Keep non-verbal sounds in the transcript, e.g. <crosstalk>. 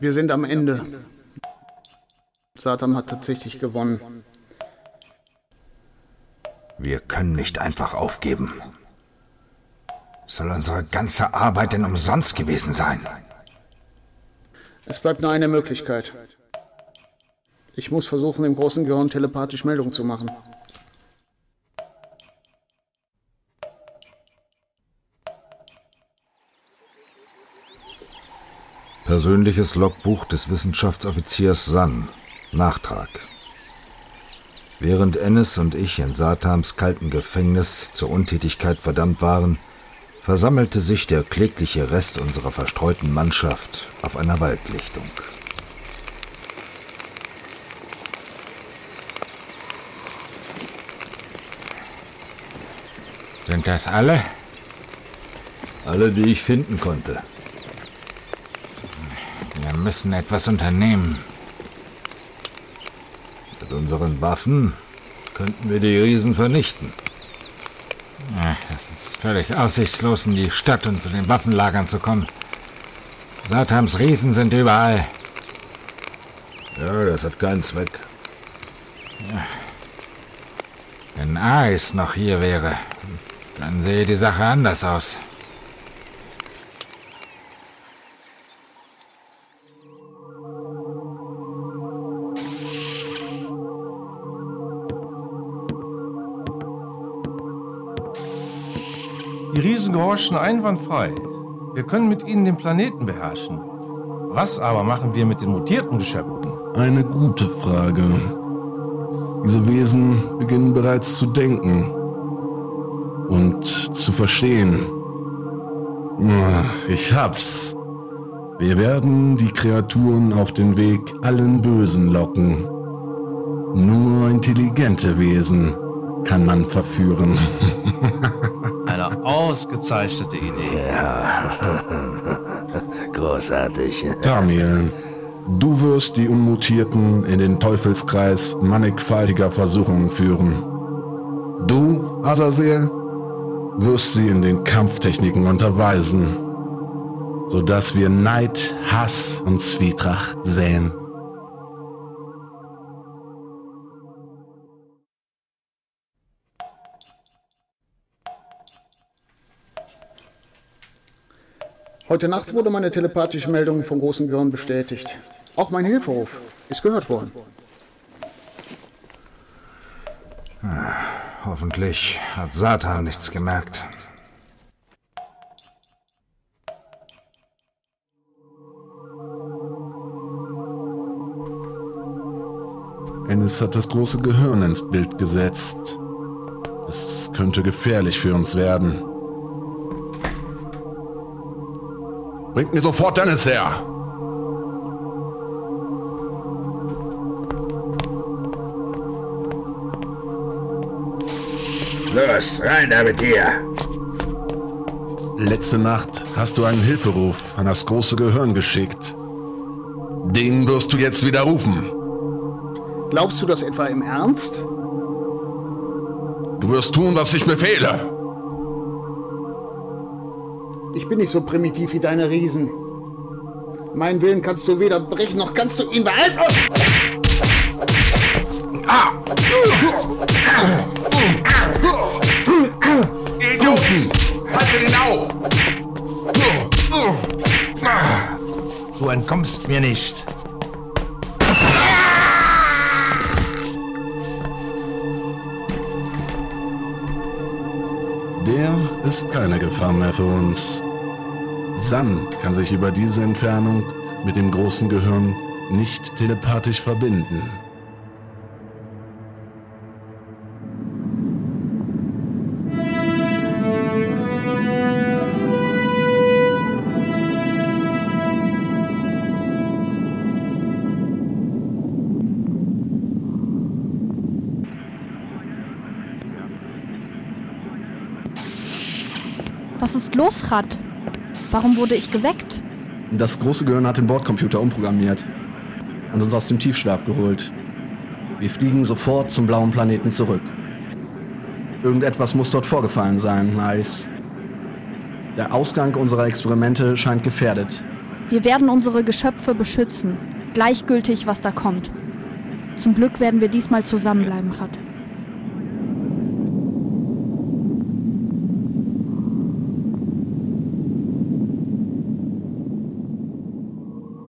Wir sind am Ende. Satan hat tatsächlich gewonnen. Wir können nicht einfach aufgeben. Soll unsere ganze Arbeit denn umsonst gewesen sein? Es bleibt nur eine Möglichkeit. Ich muss versuchen, dem großen Gehirn telepathisch Meldung zu machen. Persönliches Logbuch des Wissenschaftsoffiziers San. Nachtrag. Während Ennis und ich in Satams kalten Gefängnis zur Untätigkeit verdammt waren, versammelte sich der klägliche Rest unserer verstreuten Mannschaft auf einer Waldlichtung. Sind das alle? Alle, die ich finden konnte. Wir müssen etwas unternehmen. Mit unseren Waffen könnten wir die Riesen vernichten. Es ist völlig aussichtslos, in die Stadt und zu den Waffenlagern zu kommen. Satams Riesen sind überall. Ja, das hat keinen Zweck. Ja. Wenn Ais noch hier wäre, dann sehe die Sache anders aus. Die Riesen gehorchen einwandfrei. Wir können mit ihnen den Planeten beherrschen. Was aber machen wir mit den mutierten Geschöpfen? Eine gute Frage. Diese Wesen beginnen bereits zu denken und zu verstehen. Ich hab's. Wir werden die Kreaturen auf den Weg allen Bösen locken. Nur intelligente Wesen kann man verführen. <laughs> Ausgezeichnete Idee. Ja, <laughs> großartig. Daniel, du wirst die Unmutierten in den Teufelskreis mannigfaltiger Versuchungen führen. Du, Azazel, wirst sie in den Kampftechniken unterweisen, sodass wir Neid, Hass und Zwietracht säen. Heute Nacht wurde meine telepathische Meldung vom großen Gehirn bestätigt. Auch mein Hilferuf ist gehört worden. Ah, hoffentlich hat Satan nichts gemerkt. Ennis hat das große Gehirn ins Bild gesetzt. Es könnte gefährlich für uns werden. Bringt mir sofort Dennis her! Los, rein da mit dir! Letzte Nacht hast du einen Hilferuf an das große Gehirn geschickt. Den wirst du jetzt widerrufen. Glaubst du das etwa im Ernst? Du wirst tun, was ich befehle. Ich bin nicht so primitiv wie deine Riesen. Meinen Willen kannst du weder brechen, noch kannst du ihn behalten. Ah! Idioten! Haltet ihn auf! Du entkommst mir nicht. Der ist keine Gefahr mehr für uns. San kann sich über diese Entfernung mit dem großen Gehirn nicht telepathisch verbinden. Was ist los, Rad? Warum wurde ich geweckt? Das große Gehirn hat den Bordcomputer umprogrammiert und uns aus dem Tiefschlaf geholt. Wir fliegen sofort zum blauen Planeten zurück. Irgendetwas muss dort vorgefallen sein, Nice. Der Ausgang unserer Experimente scheint gefährdet. Wir werden unsere Geschöpfe beschützen, gleichgültig, was da kommt. Zum Glück werden wir diesmal zusammenbleiben, Rat.